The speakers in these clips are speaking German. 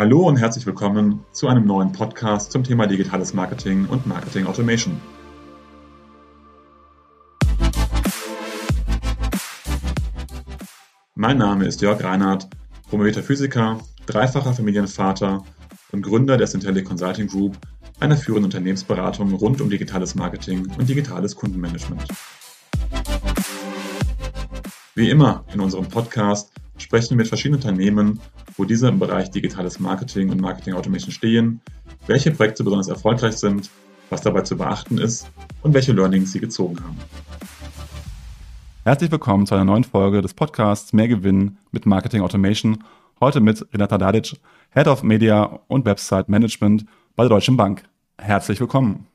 Hallo und herzlich willkommen zu einem neuen Podcast zum Thema digitales Marketing und Marketing Automation. Mein Name ist Jörg Reinhardt, promovierter Physiker, dreifacher Familienvater und Gründer der Centelli Consulting Group, einer führenden Unternehmensberatung rund um digitales Marketing und digitales Kundenmanagement. Wie immer in unserem Podcast sprechen wir mit verschiedenen Unternehmen, wo diese im Bereich digitales Marketing und Marketing Automation stehen, welche Projekte besonders erfolgreich sind, was dabei zu beachten ist und welche Learnings sie gezogen haben. Herzlich willkommen zu einer neuen Folge des Podcasts Mehr Gewinn mit Marketing Automation. Heute mit Renata Dadic, Head of Media und Website Management bei der Deutschen Bank. Herzlich willkommen.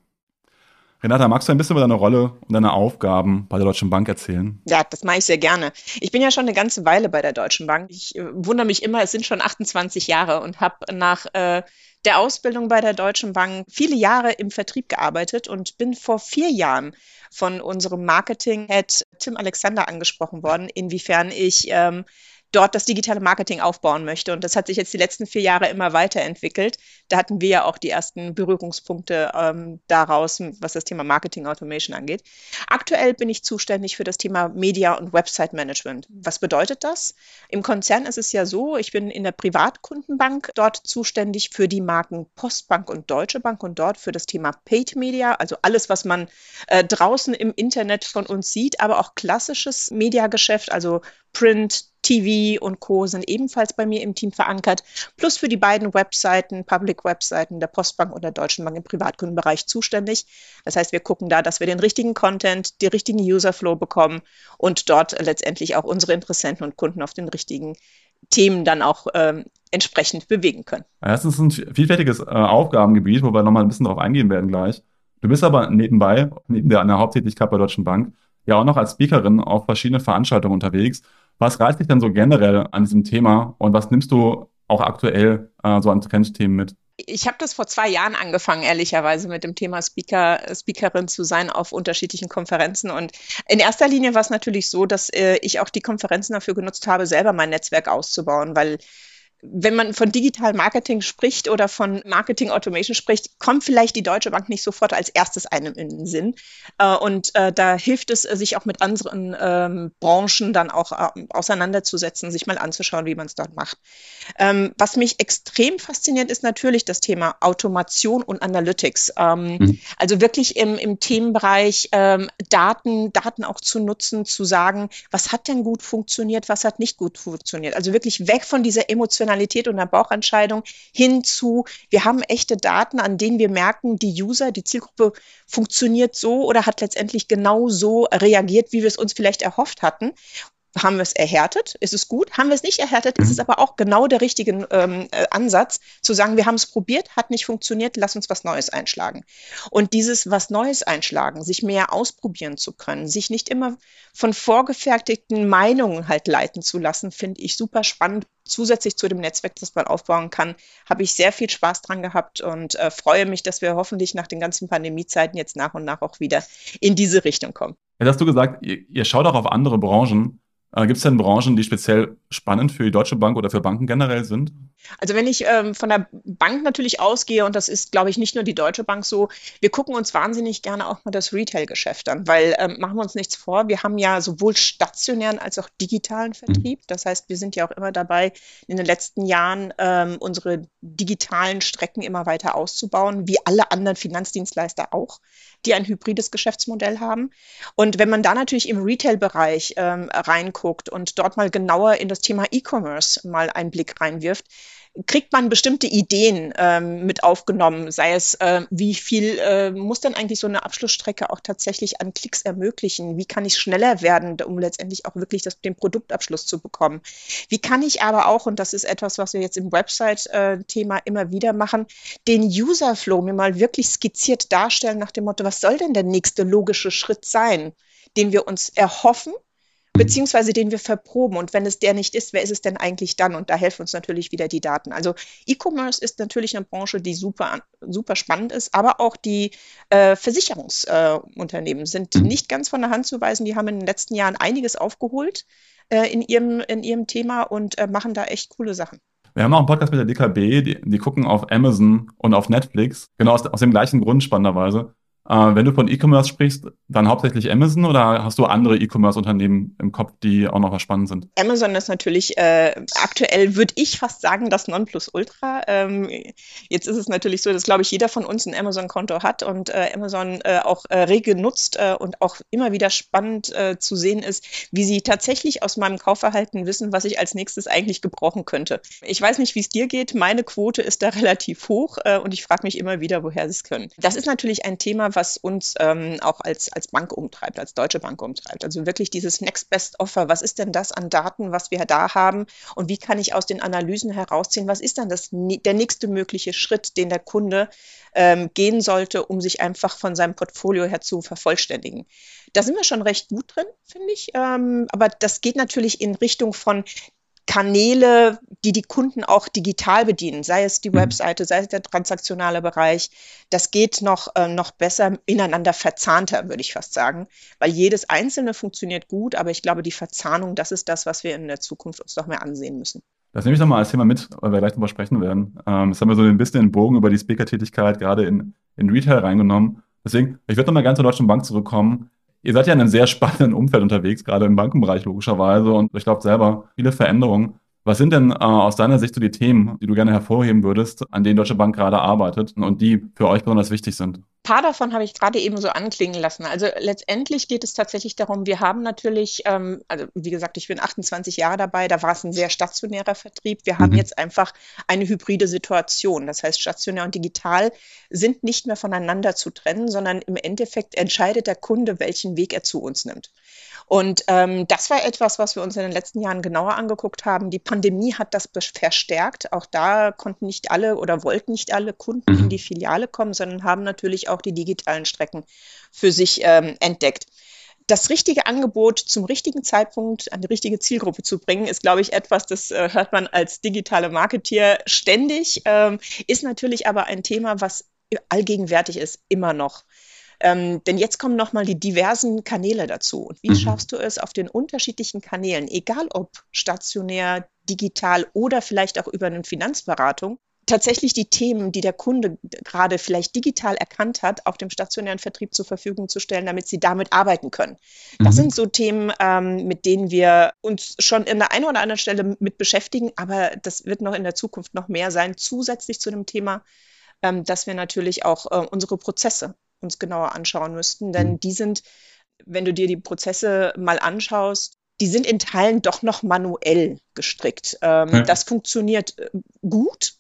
Renata, magst du ein bisschen über deine Rolle und deine Aufgaben bei der Deutschen Bank erzählen? Ja, das mache ich sehr gerne. Ich bin ja schon eine ganze Weile bei der Deutschen Bank. Ich äh, wundere mich immer, es sind schon 28 Jahre und habe nach äh, der Ausbildung bei der Deutschen Bank viele Jahre im Vertrieb gearbeitet und bin vor vier Jahren von unserem Marketing-Head Tim Alexander angesprochen worden, inwiefern ich ähm, dort das digitale Marketing aufbauen möchte. Und das hat sich jetzt die letzten vier Jahre immer weiterentwickelt. Da hatten wir ja auch die ersten Berührungspunkte ähm, daraus, was das Thema Marketing Automation angeht. Aktuell bin ich zuständig für das Thema Media und Website Management. Was bedeutet das? Im Konzern ist es ja so, ich bin in der Privatkundenbank dort zuständig für die Marken Postbank und Deutsche Bank und dort für das Thema Paid Media, also alles, was man äh, draußen im Internet von uns sieht, aber auch klassisches Mediageschäft, also Print, TV und Co. sind ebenfalls bei mir im Team verankert, plus für die beiden Webseiten, Public-Webseiten der Postbank und der Deutschen Bank im Privatkundenbereich zuständig. Das heißt, wir gucken da, dass wir den richtigen Content, die richtigen User-Flow bekommen und dort letztendlich auch unsere Interessenten und Kunden auf den richtigen Themen dann auch ähm, entsprechend bewegen können. Das ist ein vielfältiges äh, Aufgabengebiet, wo wir nochmal ein bisschen drauf eingehen werden gleich. Du bist aber nebenbei, neben der, der Haupttätigkeit bei Deutschen Bank, ja auch noch als Speakerin auf verschiedenen Veranstaltungen unterwegs. Was reizt dich denn so generell an diesem Thema und was nimmst du auch aktuell äh, so an Trendthemen mit? Ich habe das vor zwei Jahren angefangen, ehrlicherweise mit dem Thema Speaker, Speakerin zu sein auf unterschiedlichen Konferenzen. Und in erster Linie war es natürlich so, dass äh, ich auch die Konferenzen dafür genutzt habe, selber mein Netzwerk auszubauen, weil wenn man von Digital Marketing spricht oder von Marketing Automation spricht, kommt vielleicht die Deutsche Bank nicht sofort als erstes einem in den Sinn. Äh, und äh, da hilft es, sich auch mit anderen ähm, Branchen dann auch äh, auseinanderzusetzen, sich mal anzuschauen, wie man es dort macht. Ähm, was mich extrem fasziniert, ist natürlich das Thema Automation und Analytics. Ähm, mhm. Also wirklich im, im Themenbereich ähm, Daten, Daten auch zu nutzen, zu sagen, was hat denn gut funktioniert, was hat nicht gut funktioniert. Also wirklich weg von dieser emotionalen Rationalität und einer Bauchentscheidung hin zu, wir haben echte Daten, an denen wir merken, die User, die Zielgruppe funktioniert so oder hat letztendlich genau so reagiert, wie wir es uns vielleicht erhofft hatten haben wir es erhärtet? Ist es gut? Haben wir es nicht erhärtet? Ist es mhm. aber auch genau der richtige ähm, äh, Ansatz, zu sagen, wir haben es probiert, hat nicht funktioniert, lass uns was Neues einschlagen. Und dieses was Neues einschlagen, sich mehr ausprobieren zu können, sich nicht immer von vorgefertigten Meinungen halt leiten zu lassen, finde ich super spannend. Zusätzlich zu dem Netzwerk, das man aufbauen kann, habe ich sehr viel Spaß dran gehabt und äh, freue mich, dass wir hoffentlich nach den ganzen Pandemiezeiten jetzt nach und nach auch wieder in diese Richtung kommen. Jetzt hast du gesagt, ihr, ihr schaut auch auf andere Branchen. Äh, Gibt es denn Branchen, die speziell spannend für die Deutsche Bank oder für Banken generell sind? Also wenn ich ähm, von der Bank natürlich ausgehe, und das ist, glaube ich, nicht nur die Deutsche Bank so, wir gucken uns wahnsinnig gerne auch mal das Retail-Geschäft an, weil ähm, machen wir uns nichts vor, wir haben ja sowohl stationären als auch digitalen Vertrieb. Mhm. Das heißt, wir sind ja auch immer dabei, in den letzten Jahren ähm, unsere digitalen Strecken immer weiter auszubauen, wie alle anderen Finanzdienstleister auch, die ein hybrides Geschäftsmodell haben. Und wenn man da natürlich im Retail-Bereich ähm, reinguckt und dort mal genauer in das Thema E-Commerce mal einen Blick reinwirft, kriegt man bestimmte Ideen ähm, mit aufgenommen, sei es, äh, wie viel äh, muss denn eigentlich so eine Abschlussstrecke auch tatsächlich an Klicks ermöglichen? Wie kann ich schneller werden, um letztendlich auch wirklich das, den Produktabschluss zu bekommen? Wie kann ich aber auch, und das ist etwas, was wir jetzt im Website-Thema immer wieder machen, den User-Flow mir mal wirklich skizziert darstellen nach dem Motto, was soll denn der nächste logische Schritt sein, den wir uns erhoffen, beziehungsweise den wir verproben. Und wenn es der nicht ist, wer ist es denn eigentlich dann? Und da helfen uns natürlich wieder die Daten. Also E-Commerce ist natürlich eine Branche, die super, super spannend ist, aber auch die äh, Versicherungsunternehmen äh, sind mhm. nicht ganz von der Hand zu weisen. Die haben in den letzten Jahren einiges aufgeholt äh, in, ihrem, in ihrem Thema und äh, machen da echt coole Sachen. Wir haben auch einen Podcast mit der DKB, die, die gucken auf Amazon und auf Netflix, genau aus, aus dem gleichen Grund spannenderweise. Äh, wenn du von E-Commerce sprichst, dann hauptsächlich Amazon oder hast du andere E-Commerce-Unternehmen im Kopf, die auch noch was spannend sind? Amazon ist natürlich äh, aktuell, würde ich fast sagen, das Nonplusultra. Ähm, jetzt ist es natürlich so, dass, glaube ich, jeder von uns ein Amazon-Konto hat und äh, Amazon äh, auch äh, rege nutzt äh, und auch immer wieder spannend zu sehen ist, wie sie tatsächlich aus meinem Kaufverhalten wissen, was ich als nächstes eigentlich gebrauchen könnte. Ich weiß nicht, wie es dir geht. Meine Quote ist da relativ hoch und ich frage mich immer wieder, woher sie es können. Das ist natürlich ein Thema, was uns ähm, auch als, als Bank umtreibt, als Deutsche Bank umtreibt. Also wirklich dieses Next Best Offer. Was ist denn das an Daten, was wir da haben? Und wie kann ich aus den Analysen herausziehen, was ist dann das, der nächste mögliche Schritt, den der Kunde ähm, gehen sollte, um sich einfach von seinem Portfolio her zu vervollständigen? Da sind wir schon recht gut drin, finde ich. Ähm, aber das geht natürlich in Richtung von Kanäle, die die Kunden auch digital bedienen, sei es die mhm. Webseite, sei es der transaktionale Bereich. Das geht noch, äh, noch besser ineinander verzahnter, würde ich fast sagen, weil jedes einzelne funktioniert gut, aber ich glaube, die Verzahnung, das ist das, was wir in der Zukunft uns noch mehr ansehen müssen. Das nehme ich nochmal als Thema mit, weil wir gleich darüber sprechen werden. Ähm, jetzt haben wir so ein bisschen den Bogen über die Speaker-Tätigkeit gerade in, in Retail reingenommen. Deswegen, ich würde nochmal ganz zur Deutschen Bank zurückkommen. Ihr seid ja in einem sehr spannenden Umfeld unterwegs, gerade im Bankenbereich logischerweise. Und ich glaube selber, viele Veränderungen. Was sind denn äh, aus deiner Sicht so die Themen, die du gerne hervorheben würdest, an denen Deutsche Bank gerade arbeitet und die für euch besonders wichtig sind? Ein paar davon habe ich gerade eben so anklingen lassen. Also letztendlich geht es tatsächlich darum, wir haben natürlich, ähm, also wie gesagt, ich bin 28 Jahre dabei, da war es ein sehr stationärer Vertrieb. Wir haben mhm. jetzt einfach eine hybride Situation. Das heißt, stationär und digital sind nicht mehr voneinander zu trennen, sondern im Endeffekt entscheidet der Kunde, welchen Weg er zu uns nimmt. Und ähm, das war etwas, was wir uns in den letzten Jahren genauer angeguckt haben. Die Pandemie hat das verstärkt. Auch da konnten nicht alle oder wollten nicht alle Kunden in mhm. die Filiale kommen, sondern haben natürlich auch die digitalen Strecken für sich ähm, entdeckt das richtige Angebot zum richtigen Zeitpunkt an die richtige Zielgruppe zu bringen, ist, glaube ich, etwas, das äh, hört man als digitale Marketeer ständig, ähm, ist natürlich aber ein Thema, was allgegenwärtig ist, immer noch. Ähm, denn jetzt kommen nochmal die diversen Kanäle dazu. Und wie mhm. schaffst du es auf den unterschiedlichen Kanälen, egal ob stationär, digital oder vielleicht auch über eine Finanzberatung, tatsächlich die Themen, die der Kunde gerade vielleicht digital erkannt hat, auf dem stationären Vertrieb zur Verfügung zu stellen, damit sie damit arbeiten können. Das mhm. sind so Themen, ähm, mit denen wir uns schon in der einen oder anderen Stelle mit beschäftigen, aber das wird noch in der Zukunft noch mehr sein, zusätzlich zu dem Thema, ähm, dass wir natürlich auch äh, unsere Prozesse uns genauer anschauen müssten. Denn mhm. die sind, wenn du dir die Prozesse mal anschaust, die sind in Teilen doch noch manuell gestrickt. Ähm, ja. Das funktioniert äh, gut.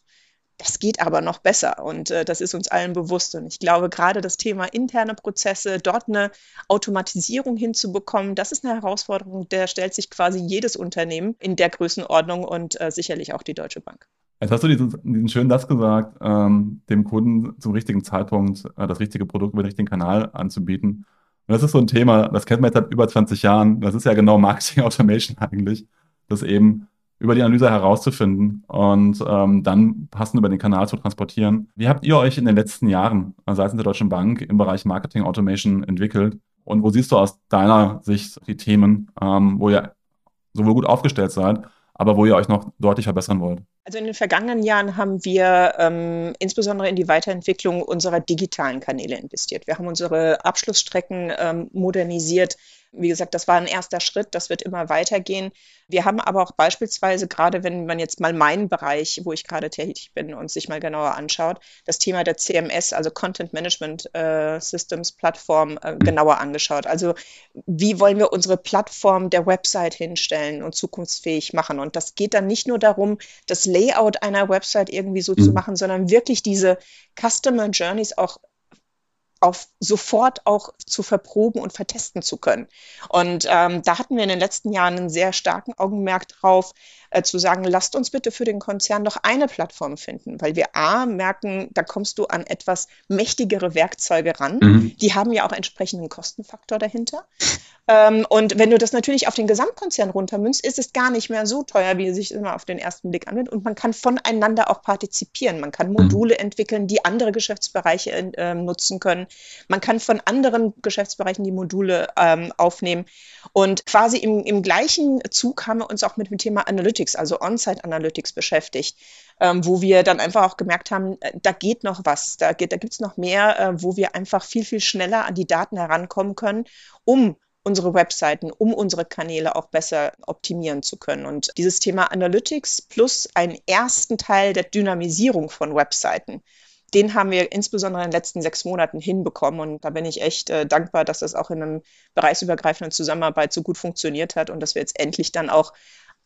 Das geht aber noch besser und äh, das ist uns allen bewusst. Und ich glaube, gerade das Thema interne Prozesse, dort eine Automatisierung hinzubekommen, das ist eine Herausforderung, der stellt sich quasi jedes Unternehmen in der Größenordnung und äh, sicherlich auch die Deutsche Bank. Jetzt hast du diesen, diesen schönen Satz gesagt, ähm, dem Kunden zum richtigen Zeitpunkt äh, das richtige Produkt über den richtigen Kanal anzubieten. Und das ist so ein Thema, das kennt man jetzt seit über 20 Jahren. Das ist ja genau Marketing Automation eigentlich, das eben über die Analyse herauszufinden und ähm, dann passend über den Kanal zu transportieren. Wie habt ihr euch in den letzten Jahren äh, seitens der Deutschen Bank im Bereich Marketing Automation entwickelt? Und wo siehst du aus deiner Sicht die Themen, ähm, wo ihr sowohl gut aufgestellt seid, aber wo ihr euch noch deutlich verbessern wollt? Also in den vergangenen Jahren haben wir ähm, insbesondere in die Weiterentwicklung unserer digitalen Kanäle investiert. Wir haben unsere Abschlussstrecken ähm, modernisiert. Wie gesagt, das war ein erster Schritt, das wird immer weitergehen. Wir haben aber auch beispielsweise, gerade wenn man jetzt mal meinen Bereich, wo ich gerade tätig bin und sich mal genauer anschaut, das Thema der CMS, also Content Management äh, Systems Plattform, äh, genauer angeschaut. Also wie wollen wir unsere Plattform der Website hinstellen und zukunftsfähig machen? Und das geht dann nicht nur darum, das Layout einer Website irgendwie so mhm. zu machen, sondern wirklich diese Customer Journeys auch auf sofort auch zu verproben und vertesten zu können. Und ähm, da hatten wir in den letzten Jahren einen sehr starken Augenmerk drauf, äh, zu sagen, lasst uns bitte für den Konzern noch eine Plattform finden, weil wir A merken, da kommst du an etwas mächtigere Werkzeuge ran. Mhm. Die haben ja auch entsprechenden Kostenfaktor dahinter. Ähm, und wenn du das natürlich auf den Gesamtkonzern runtermünzt, ist es gar nicht mehr so teuer, wie es sich immer auf den ersten Blick anwendet. Und man kann voneinander auch partizipieren. Man kann Module mhm. entwickeln, die andere Geschäftsbereiche äh, nutzen können. Man kann von anderen Geschäftsbereichen die Module ähm, aufnehmen. Und quasi im, im gleichen Zug haben wir uns auch mit dem Thema Analytics, also On-Site Analytics beschäftigt, ähm, wo wir dann einfach auch gemerkt haben, äh, da geht noch was, da, da gibt es noch mehr, äh, wo wir einfach viel, viel schneller an die Daten herankommen können, um unsere Webseiten, um unsere Kanäle auch besser optimieren zu können. Und dieses Thema Analytics plus einen ersten Teil der Dynamisierung von Webseiten, den haben wir insbesondere in den letzten sechs Monaten hinbekommen. Und da bin ich echt äh, dankbar, dass das auch in einem bereichsübergreifenden Zusammenarbeit so gut funktioniert hat und dass wir jetzt endlich dann auch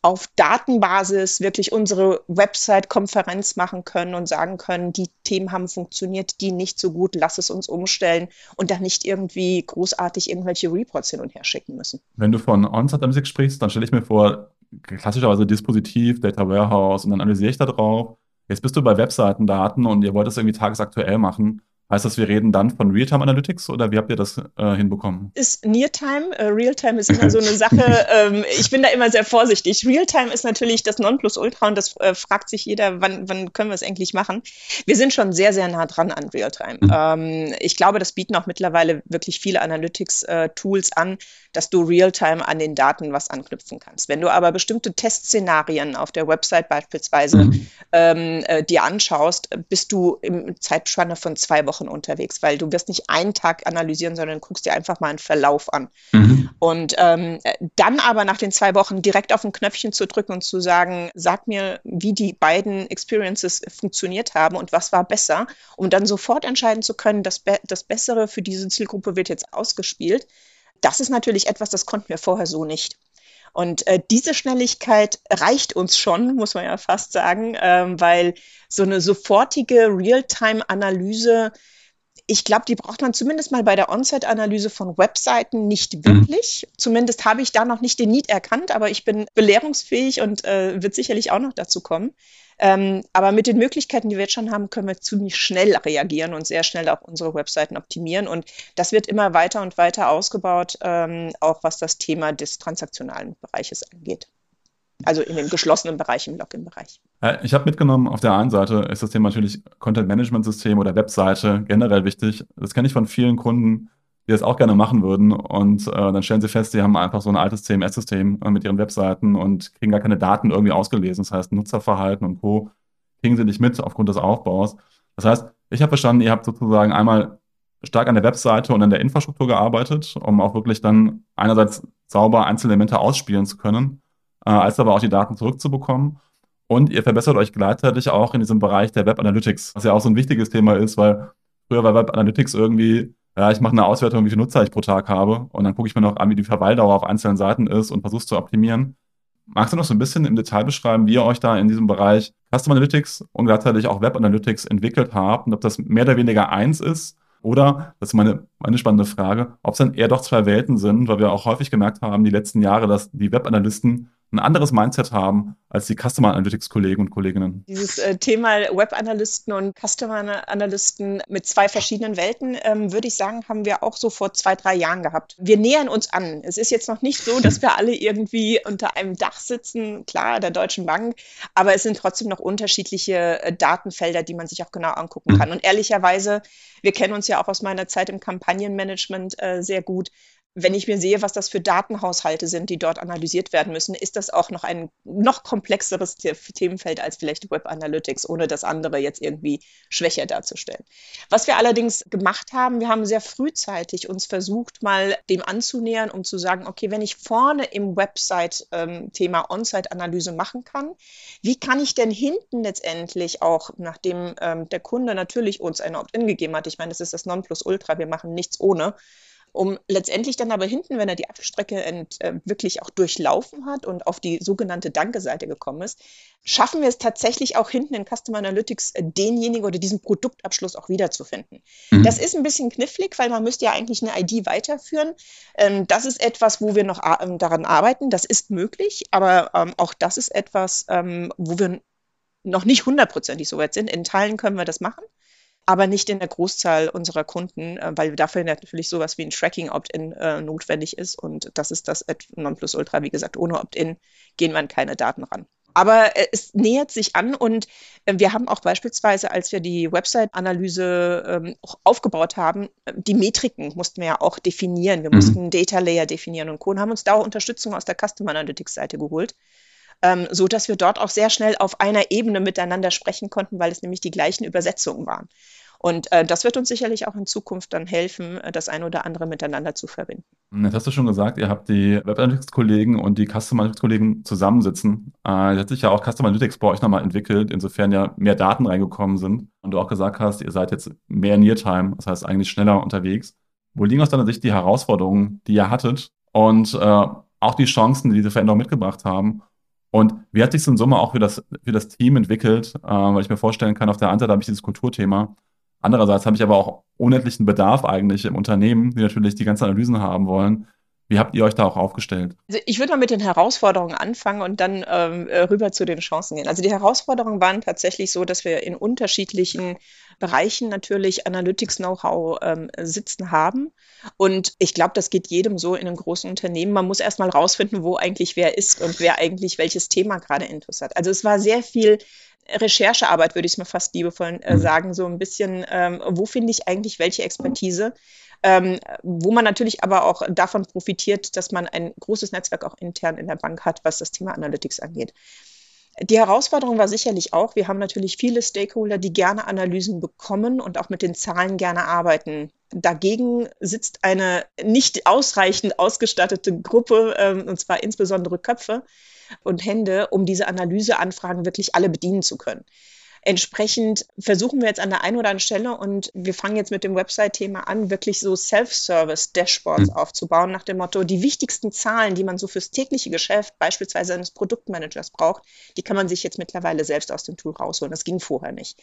auf Datenbasis wirklich unsere Website-Konferenz machen können und sagen können, die Themen haben funktioniert, die nicht so gut, lass es uns umstellen und dann nicht irgendwie großartig irgendwelche Reports hin und her schicken müssen. Wenn du von On-Site Analytics sprichst, dann stelle ich mir vor, klassischerweise Dispositiv, Data Warehouse und dann analysiere ich da drauf. Jetzt bist du bei Webseitendaten und ihr wollt das irgendwie tagesaktuell machen. Heißt das, wir reden dann von Realtime Analytics oder wie habt ihr das äh, hinbekommen? Ist Neartime. Äh, Realtime ist immer so eine Sache. ähm, ich bin da immer sehr vorsichtig. Realtime ist natürlich das Nonplusultra und das äh, fragt sich jeder, wann, wann können wir es eigentlich machen? Wir sind schon sehr, sehr nah dran an Realtime. Mhm. Ähm, ich glaube, das bieten auch mittlerweile wirklich viele Analytics-Tools äh, an, dass du Realtime an den Daten was anknüpfen kannst. Wenn du aber bestimmte Testszenarien auf der Website beispielsweise mhm. ähm, äh, dir anschaust, bist du im Zeitspanne von zwei Wochen Wochen unterwegs, weil du wirst nicht einen Tag analysieren, sondern guckst dir einfach mal einen Verlauf an. Mhm. Und ähm, dann aber nach den zwei Wochen direkt auf ein Knöpfchen zu drücken und zu sagen, sag mir, wie die beiden Experiences funktioniert haben und was war besser, um dann sofort entscheiden zu können, das, Be das Bessere für diese Zielgruppe wird jetzt ausgespielt. Das ist natürlich etwas, das konnten wir vorher so nicht. Und äh, diese Schnelligkeit reicht uns schon, muss man ja fast sagen, ähm, weil so eine sofortige Realtime-Analyse, ich glaube, die braucht man zumindest mal bei der On-Site-Analyse von Webseiten nicht mhm. wirklich. Mhm. Zumindest habe ich da noch nicht den Need erkannt, aber ich bin belehrungsfähig und äh, wird sicherlich auch noch dazu kommen. Ähm, aber mit den Möglichkeiten, die wir jetzt schon haben, können wir ziemlich schnell reagieren und sehr schnell auch unsere Webseiten optimieren. Und das wird immer weiter und weiter ausgebaut, ähm, auch was das Thema des transaktionalen Bereiches angeht. Also in dem geschlossenen Bereich, im Login-Bereich. Ich habe mitgenommen, auf der einen Seite ist das Thema natürlich Content-Management-System oder Webseite generell wichtig. Das kenne ich von vielen Kunden, die das auch gerne machen würden. Und äh, dann stellen sie fest, sie haben einfach so ein altes CMS-System äh, mit ihren Webseiten und kriegen gar keine Daten irgendwie ausgelesen. Das heißt, Nutzerverhalten und Co. kriegen sie nicht mit aufgrund des Aufbaus. Das heißt, ich habe verstanden, ihr habt sozusagen einmal stark an der Webseite und an der Infrastruktur gearbeitet, um auch wirklich dann einerseits sauber Einzelelemente ausspielen zu können, äh, als aber auch die Daten zurückzubekommen. Und ihr verbessert euch gleichzeitig auch in diesem Bereich der Web Analytics, was ja auch so ein wichtiges Thema ist, weil früher war Web Analytics irgendwie ja, ich mache eine Auswertung, wie viele Nutzer ich pro Tag habe und dann gucke ich mir noch an, wie die Verweildauer auf einzelnen Seiten ist und versuche es zu optimieren. Magst du noch so ein bisschen im Detail beschreiben, wie ihr euch da in diesem Bereich Custom Analytics und gleichzeitig auch Web Analytics entwickelt habt und ob das mehr oder weniger eins ist oder, das ist meine, meine spannende Frage, ob es dann eher doch zwei Welten sind, weil wir auch häufig gemerkt haben, die letzten Jahre, dass die Web-Analysten ein anderes Mindset haben als die Customer Analytics Kollegen und Kolleginnen. Dieses äh, Thema Web Analysten und Customer Analysten mit zwei verschiedenen Welten, ähm, würde ich sagen, haben wir auch so vor zwei, drei Jahren gehabt. Wir nähern uns an. Es ist jetzt noch nicht so, dass wir alle irgendwie unter einem Dach sitzen, klar, der Deutschen Bank, aber es sind trotzdem noch unterschiedliche äh, Datenfelder, die man sich auch genau angucken kann. Und ehrlicherweise, wir kennen uns ja auch aus meiner Zeit im Kampagnenmanagement äh, sehr gut wenn ich mir sehe, was das für Datenhaushalte sind, die dort analysiert werden müssen, ist das auch noch ein noch komplexeres Themenfeld als vielleicht Web Analytics, ohne das andere jetzt irgendwie schwächer darzustellen. Was wir allerdings gemacht haben, wir haben sehr frühzeitig uns versucht, mal dem anzunähern, um zu sagen, okay, wenn ich vorne im Website-Thema ähm, On-Site-Analyse machen kann, wie kann ich denn hinten letztendlich auch, nachdem ähm, der Kunde natürlich uns ein Opt-in gegeben hat, ich meine, das ist das Nonplusultra, wir machen nichts ohne, um letztendlich dann aber hinten, wenn er die Abstrecke ent, äh, wirklich auch durchlaufen hat und auf die sogenannte Danke-Seite gekommen ist, schaffen wir es tatsächlich auch hinten in Customer Analytics äh, denjenigen oder diesen Produktabschluss auch wiederzufinden. Mhm. Das ist ein bisschen knifflig, weil man müsste ja eigentlich eine ID weiterführen. Ähm, das ist etwas, wo wir noch ähm, daran arbeiten. Das ist möglich, aber ähm, auch das ist etwas, ähm, wo wir noch nicht hundertprozentig so weit sind. In Teilen können wir das machen aber nicht in der Großzahl unserer Kunden, äh, weil dafür natürlich sowas wie ein Tracking-Opt-in äh, notwendig ist. Und das ist das Nonplusultra. Wie gesagt, ohne Opt-in gehen wir an keine Daten ran. Aber äh, es nähert sich an und äh, wir haben auch beispielsweise, als wir die Website-Analyse ähm, aufgebaut haben, die Metriken mussten wir ja auch definieren. Wir mhm. mussten Data Layer definieren und Co. und haben uns da auch Unterstützung aus der Customer Analytics-Seite geholt ähm, so dass wir dort auch sehr schnell auf einer Ebene miteinander sprechen konnten, weil es nämlich die gleichen Übersetzungen waren. Und äh, das wird uns sicherlich auch in Zukunft dann helfen, äh, das eine oder andere miteinander zu verbinden. Jetzt hast du schon gesagt, ihr habt die Web Analytics-Kollegen und die Customer Analytics-Kollegen zusammensitzen. Äh, jetzt hat sich ja auch Customer Analytics bei euch nochmal entwickelt, insofern ja mehr Daten reingekommen sind. Und du auch gesagt hast, ihr seid jetzt mehr Near-Time, das heißt eigentlich schneller unterwegs. Wo liegen aus deiner Sicht die Herausforderungen, die ihr hattet und äh, auch die Chancen, die diese Veränderungen mitgebracht haben? Und wie hat sich so in Summe auch für das, für das Team entwickelt? Äh, weil ich mir vorstellen kann, auf der einen Seite habe ich dieses Kulturthema. Andererseits habe ich aber auch unendlichen Bedarf eigentlich im Unternehmen, die natürlich die ganzen Analysen haben wollen. Wie habt ihr euch da auch aufgestellt? Also ich würde mal mit den Herausforderungen anfangen und dann ähm, äh, rüber zu den Chancen gehen. Also die Herausforderungen waren tatsächlich so, dass wir in unterschiedlichen Bereichen natürlich Analytics-Know-how ähm, sitzen haben. Und ich glaube, das geht jedem so in einem großen Unternehmen. Man muss erstmal rausfinden, wo eigentlich wer ist und wer eigentlich welches Thema gerade hat. Also es war sehr viel Recherchearbeit, würde ich es mal fast liebevoll äh, mhm. sagen, so ein bisschen, ähm, wo finde ich eigentlich welche Expertise? ähm, wo man natürlich aber auch davon profitiert, dass man ein großes Netzwerk auch intern in der Bank hat, was das Thema Analytics angeht. Die Herausforderung war sicherlich auch, wir haben natürlich viele Stakeholder, die gerne Analysen bekommen und auch mit den Zahlen gerne arbeiten. Dagegen sitzt eine nicht ausreichend ausgestattete Gruppe, ähm, und zwar insbesondere Köpfe und Hände, um diese Analyseanfragen wirklich alle bedienen zu können. Entsprechend versuchen wir jetzt an der einen oder anderen Stelle und wir fangen jetzt mit dem Website-Thema an, wirklich so Self-Service-Dashboards mhm. aufzubauen, nach dem Motto, die wichtigsten Zahlen, die man so fürs tägliche Geschäft, beispielsweise eines Produktmanagers braucht, die kann man sich jetzt mittlerweile selbst aus dem Tool rausholen. Das ging vorher nicht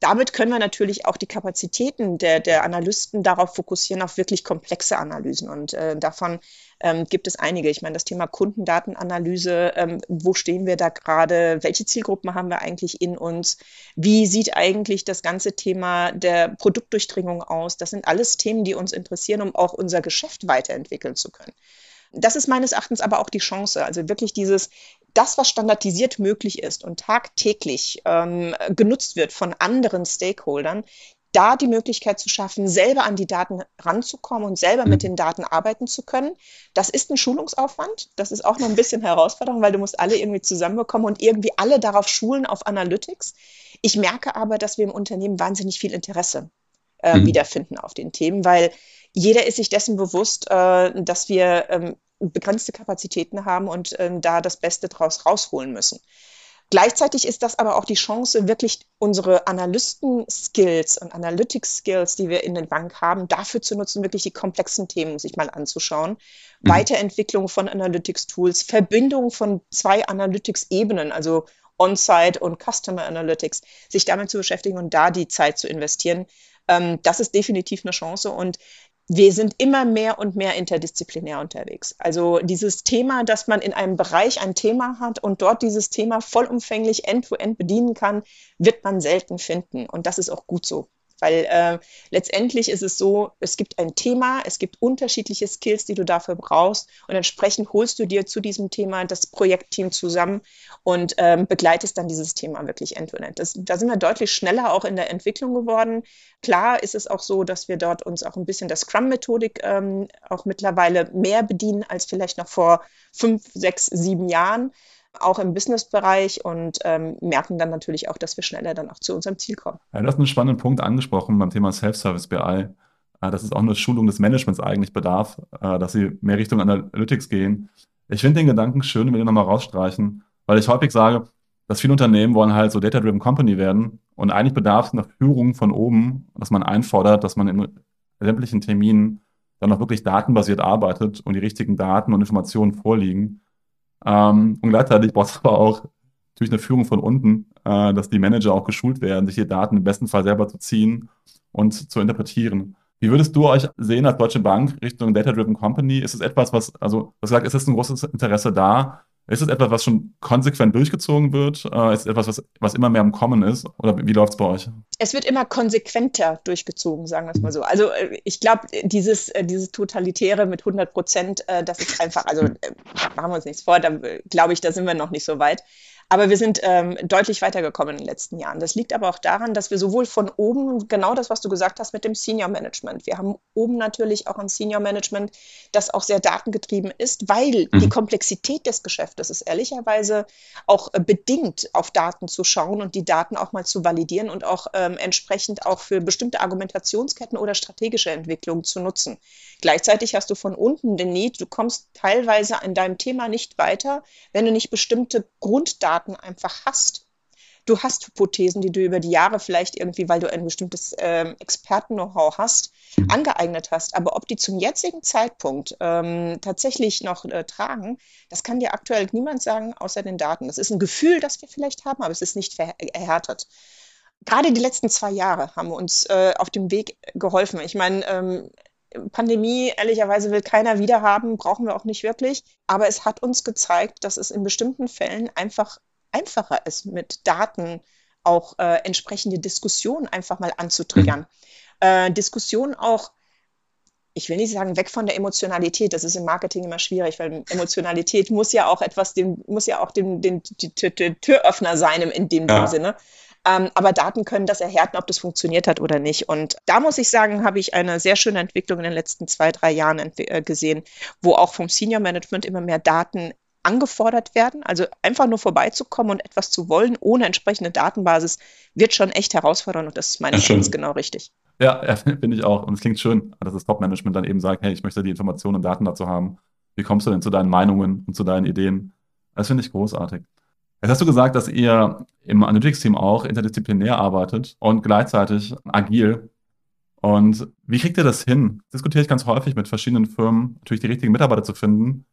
damit können wir natürlich auch die Kapazitäten der, der Analysten darauf fokussieren, auf wirklich komplexe Analysen. Und äh, davon ähm, gibt es einige. Ich meine, das Thema Kundendatenanalyse, ähm, wo stehen wir da gerade? Welche Zielgruppen haben wir eigentlich in uns? Wie sieht eigentlich das ganze Thema der Produktdurchdringung aus? Das sind alles Themen, die uns interessieren, um auch unser Geschäft weiterentwickeln zu können. Das ist meines Erachtens aber auch die Chance. Also wirklich dieses, das, was standardisiert möglich ist und tagtäglich ähm, genutzt wird von anderen Stakeholdern, da die Möglichkeit zu schaffen, selber an die Daten ranzukommen und selber mit mhm. den Daten arbeiten zu können. Das ist ein Schulungsaufwand. Das ist auch noch ein bisschen Herausforderung, weil du musst alle irgendwie zusammenbekommen und irgendwie alle darauf schulen auf Analytics. Ich merke aber, dass wir im Unternehmen wahnsinnig viel Interesse äh, mhm. wiederfinden auf den Themen, weil jeder ist sich dessen bewusst, äh, dass wir ähm, begrenzte Kapazitäten haben und äh, da das Beste draus rausholen müssen. Gleichzeitig ist das aber auch die Chance, wirklich unsere Analysten-Skills und Analytics-Skills, die wir in der Bank haben, dafür zu nutzen, wirklich die komplexen Themen sich mal anzuschauen. Mhm. Weiterentwicklung von Analytics-Tools, Verbindung von zwei Analytics-Ebenen, also On-Site und Customer Analytics, sich damit zu beschäftigen und da die Zeit zu investieren. Ähm, das ist definitiv eine Chance und wir sind immer mehr und mehr interdisziplinär unterwegs. Also dieses Thema, dass man in einem Bereich ein Thema hat und dort dieses Thema vollumfänglich end-to-end -end bedienen kann, wird man selten finden. Und das ist auch gut so. Weil äh, letztendlich ist es so, es gibt ein Thema, es gibt unterschiedliche Skills, die du dafür brauchst und entsprechend holst du dir zu diesem Thema das Projektteam zusammen und ähm, begleitest dann dieses Thema wirklich end-to-end. -end. Da sind wir deutlich schneller auch in der Entwicklung geworden. Klar ist es auch so, dass wir dort uns auch ein bisschen der Scrum-Methodik ähm, auch mittlerweile mehr bedienen als vielleicht noch vor fünf, sechs, sieben Jahren auch im Businessbereich und ähm, merken dann natürlich auch, dass wir schneller dann auch zu unserem Ziel kommen. Ja, du hast einen spannenden Punkt angesprochen beim Thema Self-Service BI. Äh, dass es auch eine Schulung des Managements eigentlich bedarf, äh, dass sie mehr Richtung Analytics gehen. Ich finde den Gedanken schön, wenn wir den nochmal rausstreichen, weil ich häufig sage, dass viele Unternehmen wollen halt so Data-Driven Company werden und eigentlich bedarf es einer Führung von oben, dass man einfordert, dass man in sämtlichen Terminen dann auch wirklich datenbasiert arbeitet und die richtigen Daten und Informationen vorliegen. Ähm, und gleichzeitig braucht es aber auch natürlich eine Führung von unten, äh, dass die Manager auch geschult werden, sich die Daten im besten Fall selber zu ziehen und zu interpretieren. Wie würdest du euch sehen als Deutsche Bank Richtung Data-Driven Company? Ist es etwas, was, also, hast gesagt, ist es ein großes Interesse da? Ist es etwas, was schon konsequent durchgezogen wird? Äh, ist es etwas, was, was immer mehr im Kommen ist? Oder wie läuft es bei euch? Es wird immer konsequenter durchgezogen, sagen wir es mal so. Also äh, ich glaube, dieses, äh, dieses Totalitäre mit 100 Prozent, das ist einfach, also machen wir uns nichts vor, da glaube ich, da sind wir noch nicht so weit. Aber wir sind ähm, deutlich weitergekommen in den letzten Jahren. Das liegt aber auch daran, dass wir sowohl von oben, genau das, was du gesagt hast mit dem Senior Management, wir haben oben natürlich auch ein Senior Management, das auch sehr datengetrieben ist, weil mhm. die Komplexität des Geschäftes ist ehrlicherweise auch äh, bedingt, auf Daten zu schauen und die Daten auch mal zu validieren und auch ähm, entsprechend auch für bestimmte Argumentationsketten oder strategische Entwicklungen zu nutzen. Gleichzeitig hast du von unten den Need, du kommst teilweise in deinem Thema nicht weiter, wenn du nicht bestimmte Grunddaten einfach hast. Du hast Hypothesen, die du über die Jahre vielleicht irgendwie, weil du ein bestimmtes ähm, Experten-Know-how hast, mhm. angeeignet hast. Aber ob die zum jetzigen Zeitpunkt ähm, tatsächlich noch äh, tragen, das kann dir aktuell niemand sagen, außer den Daten. Das ist ein Gefühl, das wir vielleicht haben, aber es ist nicht erhärtet gerade die letzten zwei Jahre haben uns äh, auf dem Weg geholfen. Ich meine, ähm, Pandemie, ehrlicherweise, will keiner wieder haben, brauchen wir auch nicht wirklich. Aber es hat uns gezeigt, dass es in bestimmten Fällen einfach einfacher ist, mit Daten auch äh, entsprechende Diskussionen einfach mal anzutriggern. Mhm. Äh, Diskussionen auch, ich will nicht sagen, weg von der Emotionalität. Das ist im Marketing immer schwierig, weil Emotionalität muss ja auch etwas, dem, muss ja auch den, die, die, die Türöffner sein in dem ja. Sinne. Ähm, aber Daten können das erhärten, ob das funktioniert hat oder nicht. Und da muss ich sagen, habe ich eine sehr schöne Entwicklung in den letzten zwei, drei Jahren äh, gesehen, wo auch vom Senior Management immer mehr Daten angefordert werden. Also einfach nur vorbeizukommen und etwas zu wollen ohne entsprechende Datenbasis wird schon echt herausfordernd und das ist meines Erachtens genau richtig. Ja, ja finde ich auch. Und es klingt schön, dass das Top-Management dann eben sagt, hey, ich möchte die Informationen und Daten dazu haben. Wie kommst du denn zu deinen Meinungen und zu deinen Ideen? Das finde ich großartig. Jetzt hast du gesagt, dass ihr im Analytics-Team auch interdisziplinär arbeitet und gleichzeitig agil. Und wie kriegt ihr das hin? Diskutiere ich ganz häufig mit verschiedenen Firmen, natürlich die richtigen Mitarbeiter zu finden.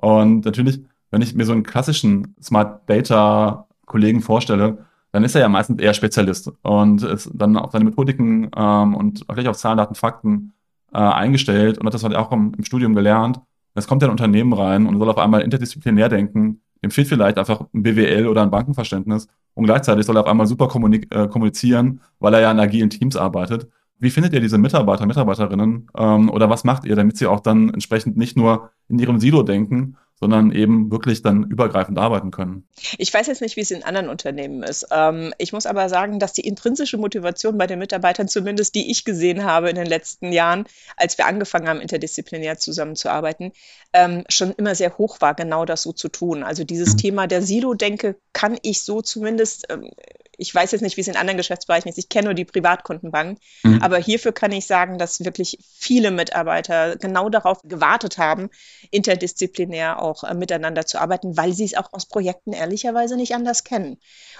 Und natürlich, wenn ich mir so einen klassischen Smart Data Kollegen vorstelle, dann ist er ja meistens eher Spezialist und ist dann auf seine Methodiken ähm, und gleich auf Zahlen, Daten, Fakten äh, eingestellt und hat das halt auch im, im Studium gelernt. Jetzt kommt in ein Unternehmen rein und soll auf einmal interdisziplinär denken dem fehlt vielleicht einfach ein BWL oder ein Bankenverständnis und gleichzeitig soll er auf einmal super äh, kommunizieren, weil er ja in agilen Teams arbeitet. Wie findet ihr diese Mitarbeiter, Mitarbeiterinnen ähm, oder was macht ihr, damit sie auch dann entsprechend nicht nur in ihrem Silo denken, sondern eben wirklich dann übergreifend arbeiten können. Ich weiß jetzt nicht, wie es in anderen Unternehmen ist. Ähm, ich muss aber sagen, dass die intrinsische Motivation bei den Mitarbeitern, zumindest die ich gesehen habe in den letzten Jahren, als wir angefangen haben, interdisziplinär zusammenzuarbeiten, ähm, schon immer sehr hoch war, genau das so zu tun. Also dieses mhm. Thema der Silo-Denke kann ich so zumindest ähm, ich weiß jetzt nicht, wie es in anderen Geschäftsbereichen ist. Ich kenne nur die Privatkundenbank. Mhm. Aber hierfür kann ich sagen, dass wirklich viele Mitarbeiter genau darauf gewartet haben, interdisziplinär auch äh, miteinander zu arbeiten, weil sie es auch aus Projekten ehrlicherweise nicht anders kennen.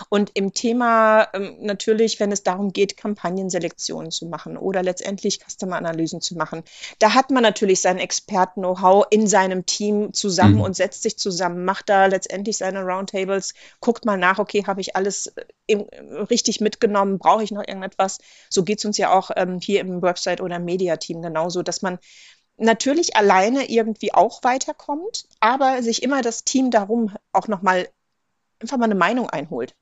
Und im Thema ähm, natürlich, wenn es darum geht, Kampagnenselektionen zu machen oder letztendlich Customer-Analysen zu machen, da hat man natürlich sein Experten-Know-how in seinem Team zusammen mhm. und setzt sich zusammen, macht da letztendlich seine Roundtables, guckt mal nach, okay, habe ich alles äh, im, richtig mitgenommen, brauche ich noch irgendetwas? So geht es uns ja auch ähm, hier im Website- oder Media-Team genauso, dass man natürlich alleine irgendwie auch weiterkommt, aber sich immer das Team darum auch nochmal einfach mal eine Meinung einholt.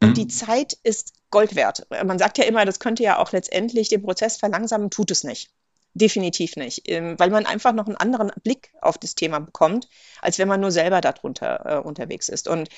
Und mhm. die Zeit ist Gold wert. Man sagt ja immer, das könnte ja auch letztendlich den Prozess verlangsamen, tut es nicht. Definitiv nicht, ähm, weil man einfach noch einen anderen Blick auf das Thema bekommt, als wenn man nur selber darunter äh, unterwegs ist. Und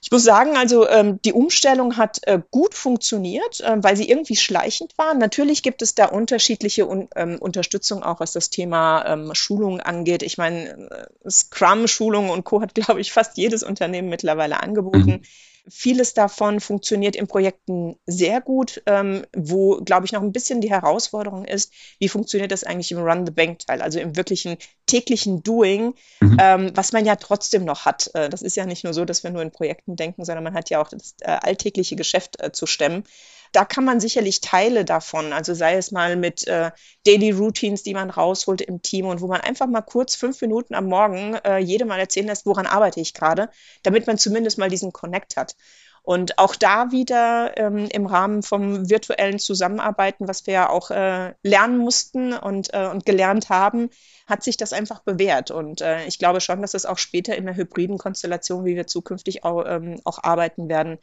ich muss sagen, also ähm, die Umstellung hat äh, gut funktioniert, äh, weil sie irgendwie schleichend war. Natürlich gibt es da unterschiedliche Un ähm, Unterstützung auch, was das Thema ähm, Schulung angeht. Ich meine, äh, Scrum-Schulung und Co. hat, glaube ich, fast jedes Unternehmen mittlerweile angeboten. Mhm. Vieles davon funktioniert in Projekten sehr gut, ähm, wo, glaube ich, noch ein bisschen die Herausforderung ist, wie funktioniert das eigentlich im Run-the-Bank-Teil, also im wirklichen täglichen Doing, mhm. ähm, was man ja trotzdem noch hat. Äh, das ist ja nicht nur so, dass wir nur in Projekten denken, sondern man hat ja auch das äh, alltägliche Geschäft äh, zu stemmen. Da kann man sicherlich Teile davon, also sei es mal mit äh, Daily Routines, die man rausholt im Team und wo man einfach mal kurz fünf Minuten am Morgen äh, jedem mal erzählen lässt, woran arbeite ich gerade, damit man zumindest mal diesen Connect hat. Und auch da wieder ähm, im Rahmen vom virtuellen Zusammenarbeiten, was wir ja auch äh, lernen mussten und, äh, und gelernt haben, hat sich das einfach bewährt. Und äh, ich glaube schon, dass es auch später in der hybriden Konstellation, wie wir zukünftig auch, ähm, auch arbeiten werden,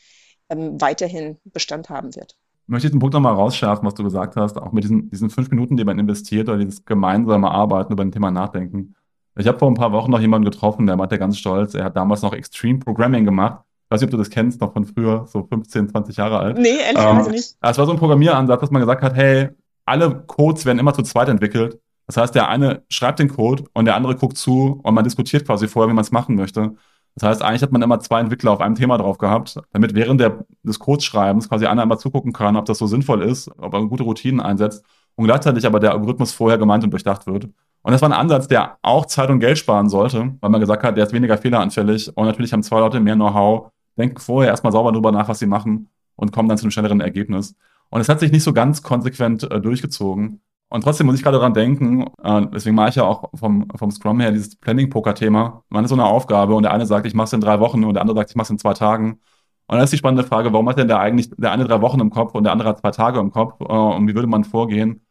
ähm, weiterhin Bestand haben wird. Ich möchte diesen Punkt nochmal rausschärfen, was du gesagt hast, auch mit diesen, diesen fünf Minuten, die man investiert oder dieses gemeinsame Arbeiten über ein Thema nachdenken. Ich habe vor ein paar Wochen noch jemanden getroffen, der meinte ganz stolz, er hat damals noch Extreme Programming gemacht Ich weiß nicht, ob du das kennst, noch von früher, so 15, 20 Jahre alt. Nee, ehrlicherweise ähm, nicht. Es war so ein Programmieransatz, dass man gesagt hat, hey, alle Codes werden immer zu zweit entwickelt. Das heißt, der eine schreibt den Code und der andere guckt zu und man diskutiert quasi vorher, wie man es machen möchte. Das heißt, eigentlich hat man immer zwei Entwickler auf einem Thema drauf gehabt, damit während der, des Codeschreibens quasi einer immer zugucken kann, ob das so sinnvoll ist, ob er gute Routinen einsetzt und gleichzeitig aber der Algorithmus vorher gemeint und durchdacht wird. Und das war ein Ansatz, der auch Zeit und Geld sparen sollte, weil man gesagt hat, der ist weniger fehleranfällig und natürlich haben zwei Leute mehr Know-how, denken vorher erstmal sauber drüber nach, was sie machen und kommen dann zu einem schnelleren Ergebnis. Und es hat sich nicht so ganz konsequent äh, durchgezogen. Und trotzdem muss ich gerade daran denken, äh, deswegen mache ich ja auch vom, vom Scrum her dieses Planning-Poker-Thema. Man ist so eine Aufgabe und der eine sagt, ich mache es in drei Wochen und der andere sagt, ich mache es in zwei Tagen. Und dann ist die spannende Frage, warum hat denn der eigentlich der eine drei Wochen im Kopf und der andere hat zwei Tage im Kopf? Äh, und wie würde man vorgehen?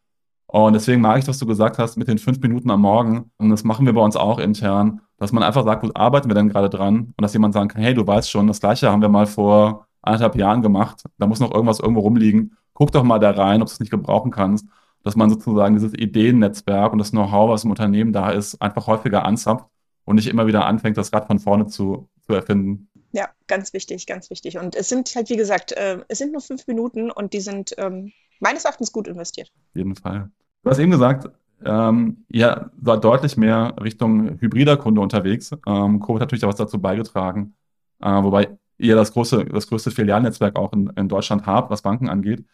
Und deswegen mag ich, was du gesagt hast mit den fünf Minuten am Morgen. Und das machen wir bei uns auch intern, dass man einfach sagt, wo arbeiten wir denn gerade dran? Und dass jemand sagen kann, hey, du weißt schon, das Gleiche haben wir mal vor anderthalb Jahren gemacht. Da muss noch irgendwas irgendwo rumliegen. Guck doch mal da rein, ob du es nicht gebrauchen kannst. Dass man sozusagen dieses Ideennetzwerk und das Know-how, was im Unternehmen da ist, einfach häufiger anzapft und nicht immer wieder anfängt, das Rad von vorne zu, zu erfinden. Ja, ganz wichtig, ganz wichtig. Und es sind halt, wie gesagt, äh, es sind nur fünf Minuten und die sind ähm, meines Erachtens gut investiert. Auf jeden Fall. Du hast eben gesagt, ähm, ihr seid deutlich mehr Richtung hybrider Kunde unterwegs. Ähm, Covid hat natürlich auch was dazu beigetragen, äh, wobei ihr das große, das größte Filialnetzwerk auch in, in Deutschland habt, was Banken angeht.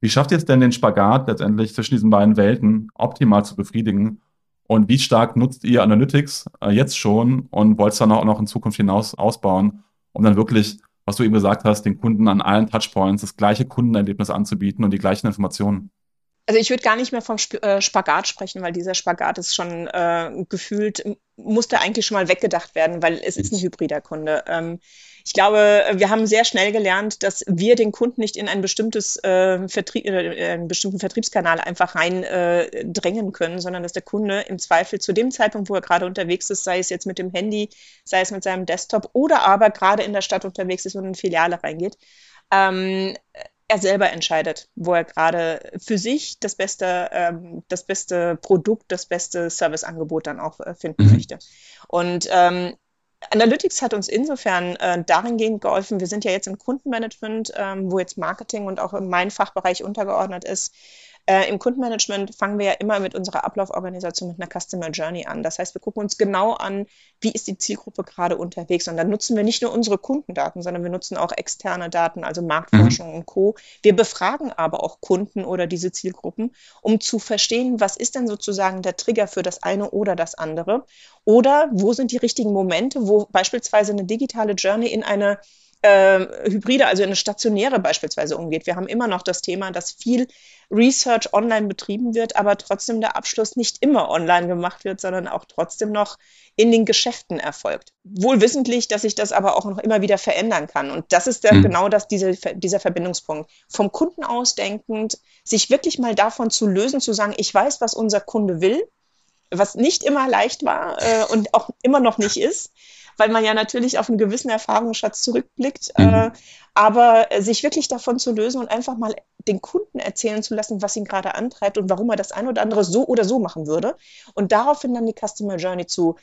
Wie schafft ihr es denn, den Spagat letztendlich zwischen diesen beiden Welten optimal zu befriedigen? Und wie stark nutzt ihr Analytics äh, jetzt schon und wollt es dann auch noch in Zukunft hinaus ausbauen, um dann wirklich, was du eben gesagt hast, den Kunden an allen Touchpoints das gleiche Kundenerlebnis anzubieten und die gleichen Informationen? Also ich würde gar nicht mehr vom Sp äh, Spagat sprechen, weil dieser Spagat ist schon äh, gefühlt, musste eigentlich schon mal weggedacht werden, weil es ist ein hybrider Kunde. Ähm, ich glaube, wir haben sehr schnell gelernt, dass wir den Kunden nicht in ein bestimmtes äh, Vertrieb, äh, einen bestimmten Vertriebskanal einfach rein äh, drängen können, sondern dass der Kunde im Zweifel zu dem Zeitpunkt, wo er gerade unterwegs ist, sei es jetzt mit dem Handy, sei es mit seinem Desktop oder aber gerade in der Stadt unterwegs ist und in eine Filiale reingeht, ähm, er selber entscheidet, wo er gerade für sich das beste, ähm, das beste Produkt, das beste Serviceangebot dann auch äh, finden mhm. möchte. Und ähm, Analytics hat uns insofern äh, dahingehend geholfen, wir sind ja jetzt im Kundenmanagement, ähm, wo jetzt Marketing und auch mein Fachbereich untergeordnet ist, äh, Im Kundenmanagement fangen wir ja immer mit unserer Ablauforganisation mit einer Customer Journey an. Das heißt, wir gucken uns genau an, wie ist die Zielgruppe gerade unterwegs. Und dann nutzen wir nicht nur unsere Kundendaten, sondern wir nutzen auch externe Daten, also Marktforschung mhm. und Co. Wir befragen aber auch Kunden oder diese Zielgruppen, um zu verstehen, was ist denn sozusagen der Trigger für das eine oder das andere. Oder wo sind die richtigen Momente, wo beispielsweise eine digitale Journey in eine äh, hybride, also in eine stationäre beispielsweise umgeht. Wir haben immer noch das Thema, dass viel Research online betrieben wird, aber trotzdem der Abschluss nicht immer online gemacht wird, sondern auch trotzdem noch in den Geschäften erfolgt. Wohl wissentlich, dass sich das aber auch noch immer wieder verändern kann. Und das ist der, mhm. genau das, diese, dieser Verbindungspunkt. Vom Kunden aus denkend, sich wirklich mal davon zu lösen, zu sagen, ich weiß, was unser Kunde will, was nicht immer leicht war äh, und auch immer noch nicht ist weil man ja natürlich auf einen gewissen Erfahrungsschatz zurückblickt. Mhm. Äh, aber äh, sich wirklich davon zu lösen und einfach mal den Kunden erzählen zu lassen, was ihn gerade antreibt und warum er das eine oder andere so oder so machen würde. Und daraufhin dann die Customer Journey zu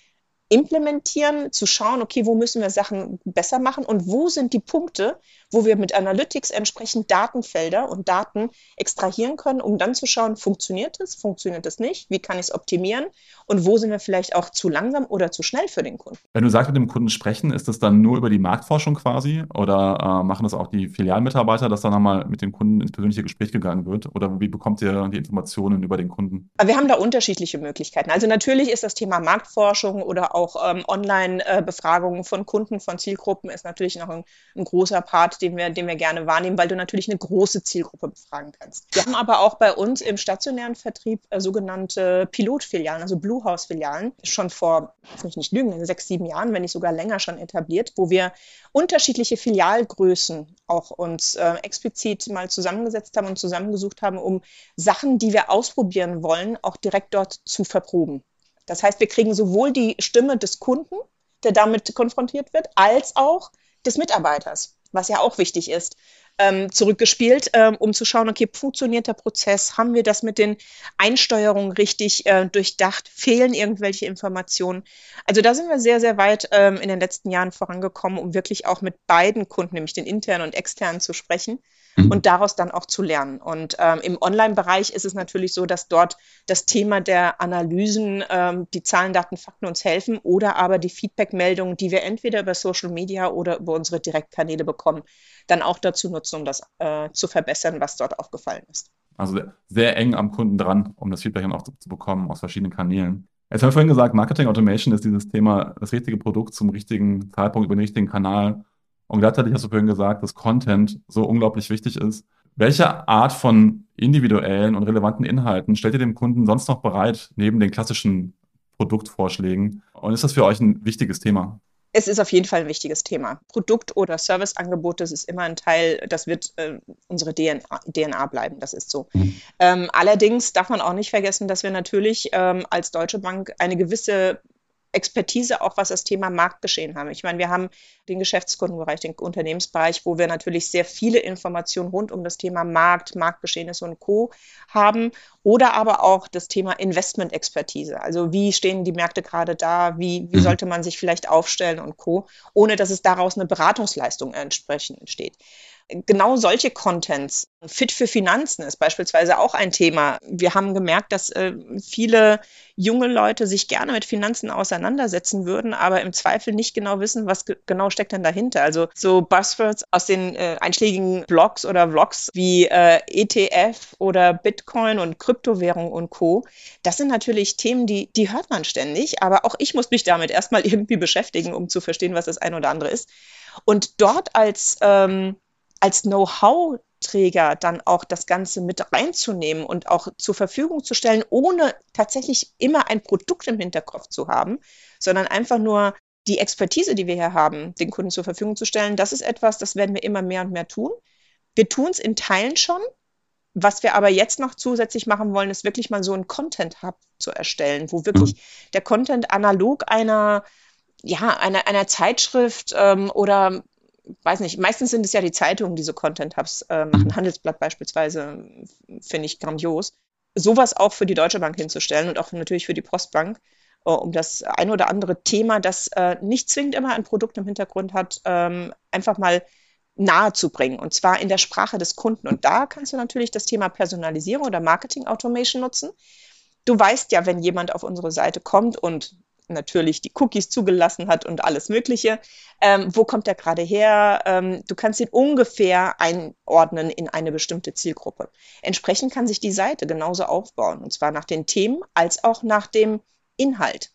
implementieren, zu schauen, okay, wo müssen wir Sachen besser machen und wo sind die Punkte, wo wir mit Analytics entsprechend Datenfelder und Daten extrahieren können, um dann zu schauen, funktioniert es, funktioniert es nicht, wie kann ich es optimieren und wo sind wir vielleicht auch zu langsam oder zu schnell für den Kunden. Wenn du sagst, mit dem Kunden sprechen, ist das dann nur über die Marktforschung quasi oder äh, machen das auch die Filialmitarbeiter, dass dann nochmal mit dem Kunden ins persönliche Gespräch gegangen wird oder wie bekommt ihr die Informationen über den Kunden? Wir haben da unterschiedliche Möglichkeiten. Also natürlich ist das Thema Marktforschung oder auch ähm, Online-Befragungen von Kunden, von Zielgruppen ist natürlich noch ein, ein großer Part den wir, den wir gerne wahrnehmen, weil du natürlich eine große Zielgruppe befragen kannst. Wir haben aber auch bei uns im stationären Vertrieb äh, sogenannte Pilotfilialen, also Bluehouse-Filialen, schon vor, lass mich nicht lügen, sechs, sieben Jahren, wenn nicht sogar länger schon etabliert, wo wir unterschiedliche Filialgrößen auch uns äh, explizit mal zusammengesetzt haben und zusammengesucht haben, um Sachen, die wir ausprobieren wollen, auch direkt dort zu verproben. Das heißt, wir kriegen sowohl die Stimme des Kunden, der damit konfrontiert wird, als auch des Mitarbeiters was ja auch wichtig ist. ähm, zurückgespielt, ähm, um zu schauen, okay, funktioniert der Prozess? Haben wir das mit den Einsteuerungen richtig äh, durchdacht? Fehlen irgendwelche Informationen? Also da sind wir sehr, sehr weit ähm, in den letzten Jahren vorangekommen, um wirklich auch mit beiden Kunden, nämlich den internen und externen, zu sprechen mhm. und daraus dann auch zu lernen. Und ähm, im Online-Bereich ist es natürlich so, dass dort das Thema der Analysen, ähm, die Zahlen, Daten, Fakten uns helfen oder aber die Feedback-Meldungen, die wir entweder über Social Media oder über unsere Direktkanäle bekommen, dann auch dazu nutzen, um das äh, zu verbessern, was dort aufgefallen ist. Also sehr eng am Kunden dran, um das Feedback dann auch zu, zu bekommen aus verschiedenen Kanälen. Jetzt haben wir vorhin gesagt, Marketing Automation ist dieses Thema, das richtige Produkt zum richtigen Zeitpunkt über den richtigen Kanal. Und gleichzeitig hast du vorhin gesagt, dass Content so unglaublich wichtig ist. Welche Art von individuellen und relevanten Inhalten stellt ihr dem Kunden sonst noch bereit, neben den klassischen Produktvorschlägen? Und ist das für euch ein wichtiges Thema? Es ist auf jeden Fall ein wichtiges Thema. Produkt- oder Serviceangebot, das ist immer ein Teil, das wird äh, unsere DNA, DNA, bleiben, das ist so. Mhm. Ähm, allerdings darf man auch nicht vergessen, dass wir natürlich ähm, als Deutsche Bank eine gewisse Expertise auch, was das Thema Marktgeschehen haben. Ich meine, wir haben den Geschäftskundenbereich, den Unternehmensbereich, wo wir natürlich sehr viele Informationen rund um das Thema Markt, Marktgeschehnisse und Co. haben oder aber auch das Thema Investment-Expertise. Also wie stehen die Märkte gerade da, wie, wie mhm. sollte man sich vielleicht aufstellen und Co., ohne dass es daraus eine Beratungsleistung entsprechend entsteht genau solche Contents. Fit für Finanzen ist beispielsweise auch ein Thema. Wir haben gemerkt, dass äh, viele junge Leute sich gerne mit Finanzen auseinandersetzen würden, aber im Zweifel nicht genau wissen, was ge genau steckt denn dahinter. Also so Buzzwords aus den äh, einschlägigen Blogs oder Vlogs wie äh, ETF oder Bitcoin und Kryptowährung und Co. Das sind natürlich Themen, die, die hört man ständig, aber auch ich muss mich damit erstmal irgendwie beschäftigen, um zu verstehen, was das eine oder andere ist. Und dort als ähm, als Know-how-Träger dann auch das Ganze mit reinzunehmen und auch zur Verfügung zu stellen, ohne tatsächlich immer ein Produkt im Hinterkopf zu haben, sondern einfach nur die Expertise, die wir hier haben, den Kunden zur Verfügung zu stellen, das ist etwas, das werden wir immer mehr und mehr tun. Wir tun es in Teilen schon. Was wir aber jetzt noch zusätzlich machen wollen, ist wirklich mal so einen Content-Hub zu erstellen, wo wirklich mhm. der Content analog einer, ja, einer, einer Zeitschrift ähm, oder weiß nicht, meistens sind es ja die Zeitungen, die so Content-Hubs äh, machen. Mhm. Handelsblatt beispielsweise finde ich grandios. Sowas auch für die Deutsche Bank hinzustellen und auch natürlich für die Postbank, äh, um das ein oder andere Thema, das äh, nicht zwingend immer ein Produkt im Hintergrund hat, ähm, einfach mal nahe zu bringen und zwar in der Sprache des Kunden. Und da kannst du natürlich das Thema Personalisierung oder Marketing Automation nutzen. Du weißt ja, wenn jemand auf unsere Seite kommt und natürlich die Cookies zugelassen hat und alles Mögliche. Ähm, wo kommt er gerade her? Ähm, du kannst ihn ungefähr einordnen in eine bestimmte Zielgruppe. Entsprechend kann sich die Seite genauso aufbauen, und zwar nach den Themen als auch nach dem Inhalt.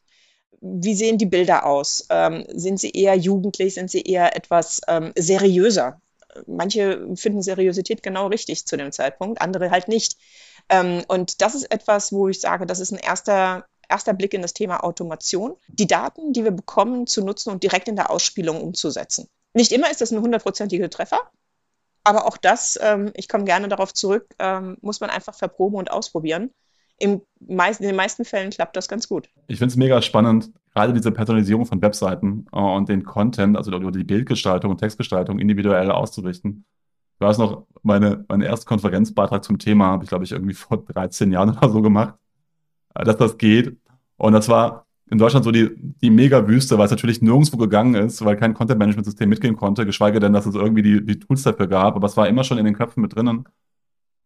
Wie sehen die Bilder aus? Ähm, sind sie eher jugendlich? Sind sie eher etwas ähm, seriöser? Manche finden Seriosität genau richtig zu dem Zeitpunkt, andere halt nicht. Ähm, und das ist etwas, wo ich sage, das ist ein erster erster Blick in das Thema Automation, die Daten, die wir bekommen, zu nutzen und direkt in der Ausspielung umzusetzen. Nicht immer ist das ein hundertprozentiger Treffer, aber auch das, ähm, ich komme gerne darauf zurück, ähm, muss man einfach verproben und ausprobieren. Im meisten, in den meisten Fällen klappt das ganz gut. Ich finde es mega spannend, gerade diese Personalisierung von Webseiten äh, und den Content, also die Bildgestaltung und Textgestaltung individuell auszurichten. Du hast noch meine, meine erste Konferenzbeitrag zum Thema, habe ich glaube ich irgendwie vor 13 Jahren oder so gemacht, äh, dass das geht. Und das war in Deutschland so die, die Mega-Wüste, weil es natürlich nirgendwo gegangen ist, weil kein Content-Management-System mitgehen konnte, geschweige denn, dass es irgendwie die, die Tools dafür gab. Aber es war immer schon in den Köpfen mit drinnen.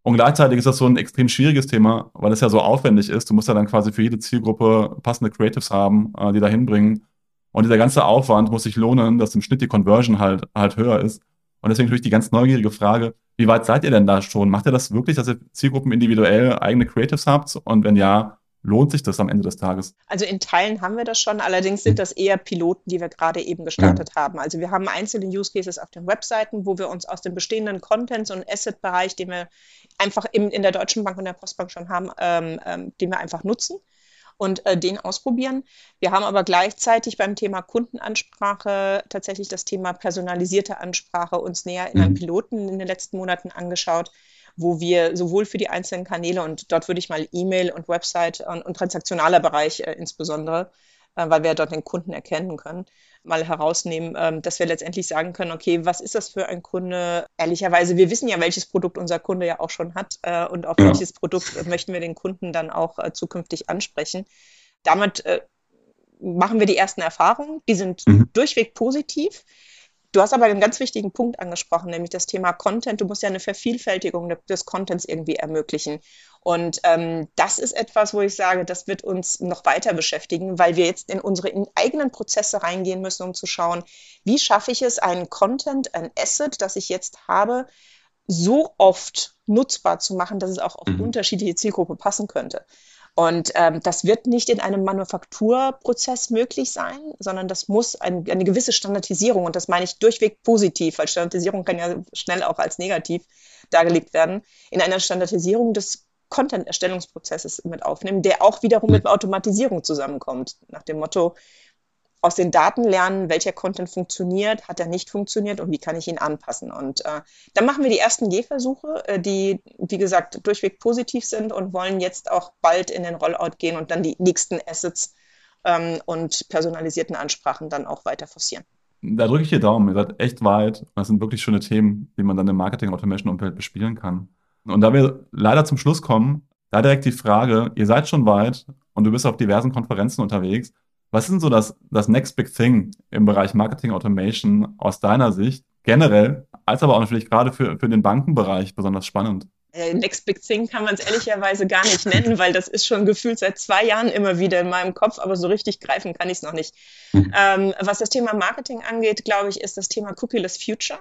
Und gleichzeitig ist das so ein extrem schwieriges Thema, weil es ja so aufwendig ist. Du musst ja dann quasi für jede Zielgruppe passende Creatives haben, äh, die da hinbringen. Und dieser ganze Aufwand muss sich lohnen, dass im Schnitt die Conversion halt, halt höher ist. Und deswegen natürlich die ganz neugierige Frage, wie weit seid ihr denn da schon? Macht ihr das wirklich, dass ihr Zielgruppen individuell eigene Creatives habt? Und wenn ja, lohnt sich das am Ende des Tages? Also in Teilen haben wir das schon, allerdings sind das eher Piloten, die wir gerade eben gestartet ja. haben. Also wir haben einzelne Use Cases auf den Webseiten, wo wir uns aus dem bestehenden Contents- und Asset-Bereich, den wir einfach in, in der Deutschen Bank und der Postbank schon haben, ähm, ähm, den wir einfach nutzen und äh, den ausprobieren. Wir haben aber gleichzeitig beim Thema Kundenansprache tatsächlich das Thema personalisierte Ansprache uns näher in einem mhm. Piloten in den letzten Monaten angeschaut, wo wir sowohl für die einzelnen Kanäle und dort würde ich mal E-Mail und Website und, und transaktionaler Bereich äh, insbesondere, äh, weil wir dort den Kunden erkennen können, mal herausnehmen, ähm, dass wir letztendlich sagen können, okay, was ist das für ein Kunde? Ehrlicherweise, wir wissen ja, welches Produkt unser Kunde ja auch schon hat äh, und auf ja. welches Produkt möchten wir den Kunden dann auch äh, zukünftig ansprechen. Damit äh, machen wir die ersten Erfahrungen, die sind mhm. durchweg positiv. Du hast aber einen ganz wichtigen Punkt angesprochen, nämlich das Thema Content. Du musst ja eine Vervielfältigung des Contents irgendwie ermöglichen. Und ähm, das ist etwas, wo ich sage, das wird uns noch weiter beschäftigen, weil wir jetzt in unsere eigenen Prozesse reingehen müssen, um zu schauen, wie schaffe ich es, einen Content, ein Asset, das ich jetzt habe, so oft nutzbar zu machen, dass es auch auf mhm. unterschiedliche Zielgruppen passen könnte. Und ähm, das wird nicht in einem Manufakturprozess möglich sein, sondern das muss ein, eine gewisse Standardisierung, und das meine ich durchweg positiv, weil Standardisierung kann ja schnell auch als negativ dargelegt werden, in einer Standardisierung des Content-Erstellungsprozesses mit aufnehmen, der auch wiederum mit Automatisierung zusammenkommt. Nach dem Motto, aus den Daten lernen, welcher Content funktioniert, hat er nicht funktioniert und wie kann ich ihn anpassen. Und äh, dann machen wir die ersten Gehversuche, äh, die, wie gesagt, durchweg positiv sind und wollen jetzt auch bald in den Rollout gehen und dann die nächsten Assets ähm, und personalisierten Ansprachen dann auch weiter forcieren. Da drücke ich dir Daumen. Ihr seid echt weit. Das sind wirklich schöne Themen, die man dann im Marketing-Automation-Umfeld bespielen kann. Und da wir leider zum Schluss kommen, da direkt die Frage, ihr seid schon weit und du bist auf diversen Konferenzen unterwegs. Was ist denn so das, das Next Big Thing im Bereich Marketing Automation aus deiner Sicht generell, als aber auch natürlich gerade für, für den Bankenbereich besonders spannend? Äh, Next Big Thing kann man es ehrlicherweise gar nicht nennen, weil das ist schon gefühlt seit zwei Jahren immer wieder in meinem Kopf, aber so richtig greifen kann ich es noch nicht. Mhm. Ähm, was das Thema Marketing angeht, glaube ich, ist das Thema Cookieless Future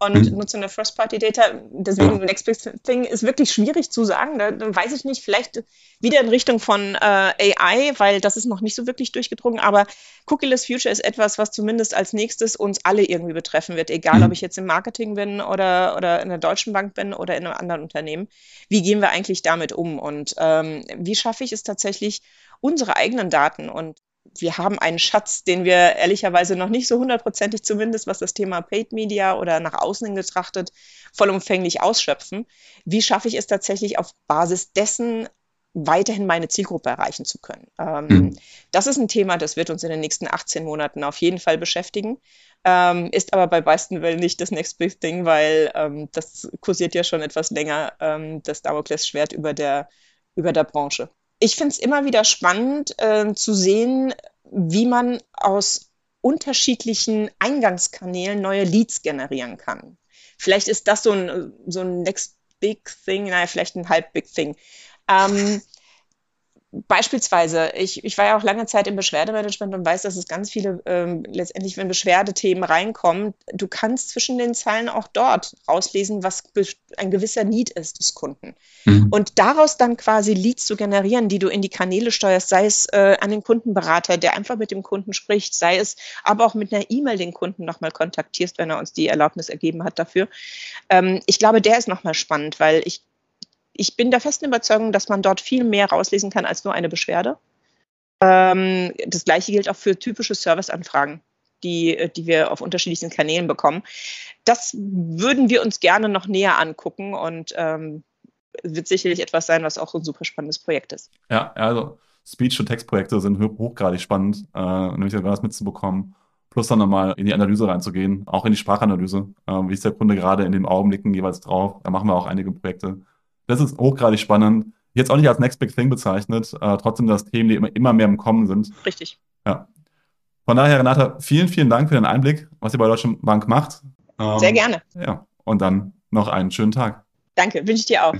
und mhm. nutzen eine First-Party-Data. Deswegen Next Big Thing ist wirklich schwierig zu sagen. Da, da weiß ich nicht, vielleicht wieder in Richtung von äh, AI, weil das ist noch nicht so wirklich durchgedrungen. Aber Cookieless Future ist etwas, was zumindest als nächstes uns alle irgendwie betreffen wird, egal mhm. ob ich jetzt im Marketing bin oder, oder in der Deutschen Bank bin oder in einem anderen Unternehmen. Wie gehen wir eigentlich damit um und ähm, wie schaffe ich es tatsächlich, unsere eigenen Daten und wir haben einen Schatz, den wir ehrlicherweise noch nicht so hundertprozentig zumindest, was das Thema Paid Media oder nach außen hin betrachtet, vollumfänglich ausschöpfen. Wie schaffe ich es tatsächlich auf Basis dessen weiterhin meine Zielgruppe erreichen zu können? Ähm, mhm. Das ist ein Thema, das wird uns in den nächsten 18 Monaten auf jeden Fall beschäftigen. Ähm, ist aber bei meisten Wellen nicht das Next Big Thing, weil ähm, das kursiert ja schon etwas länger, ähm, das Damoklesschwert über der, über der Branche ich finde es immer wieder spannend äh, zu sehen, wie man aus unterschiedlichen Eingangskanälen neue Leads generieren kann. Vielleicht ist das so ein, so ein Next Big Thing, naja, vielleicht ein halb Big Thing. Ähm, Beispielsweise, ich, ich war ja auch lange Zeit im Beschwerdemanagement und weiß, dass es ganz viele, ähm, letztendlich, wenn Beschwerdethemen reinkommen, du kannst zwischen den Zeilen auch dort rauslesen, was ein gewisser Need ist des Kunden. Mhm. Und daraus dann quasi Leads zu generieren, die du in die Kanäle steuerst, sei es äh, an den Kundenberater, der einfach mit dem Kunden spricht, sei es aber auch mit einer E-Mail den Kunden nochmal kontaktierst, wenn er uns die Erlaubnis ergeben hat dafür. Ähm, ich glaube, der ist nochmal spannend, weil ich ich bin der festen Überzeugung, dass man dort viel mehr rauslesen kann als nur eine Beschwerde. Ähm, das gleiche gilt auch für typische Serviceanfragen, die, die wir auf unterschiedlichen Kanälen bekommen. Das würden wir uns gerne noch näher angucken und ähm, wird sicherlich etwas sein, was auch ein super spannendes Projekt ist. Ja, also Speech- und Textprojekte sind hochgradig spannend, äh, nämlich was mitzubekommen. Plus dann nochmal in die Analyse reinzugehen, auch in die Sprachanalyse. Äh, wie ist der Kunde gerade in dem Augenblicken jeweils drauf? Da machen wir auch einige Projekte das ist hochgradig spannend. Jetzt auch nicht als Next Big Thing bezeichnet, äh, trotzdem das Themen, die immer, immer mehr im Kommen sind. Richtig. Ja. Von daher, Renata, vielen, vielen Dank für den Einblick, was ihr bei der Deutschen Bank macht. Ähm, Sehr gerne. Ja, und dann noch einen schönen Tag. Danke, wünsche ich dir auch.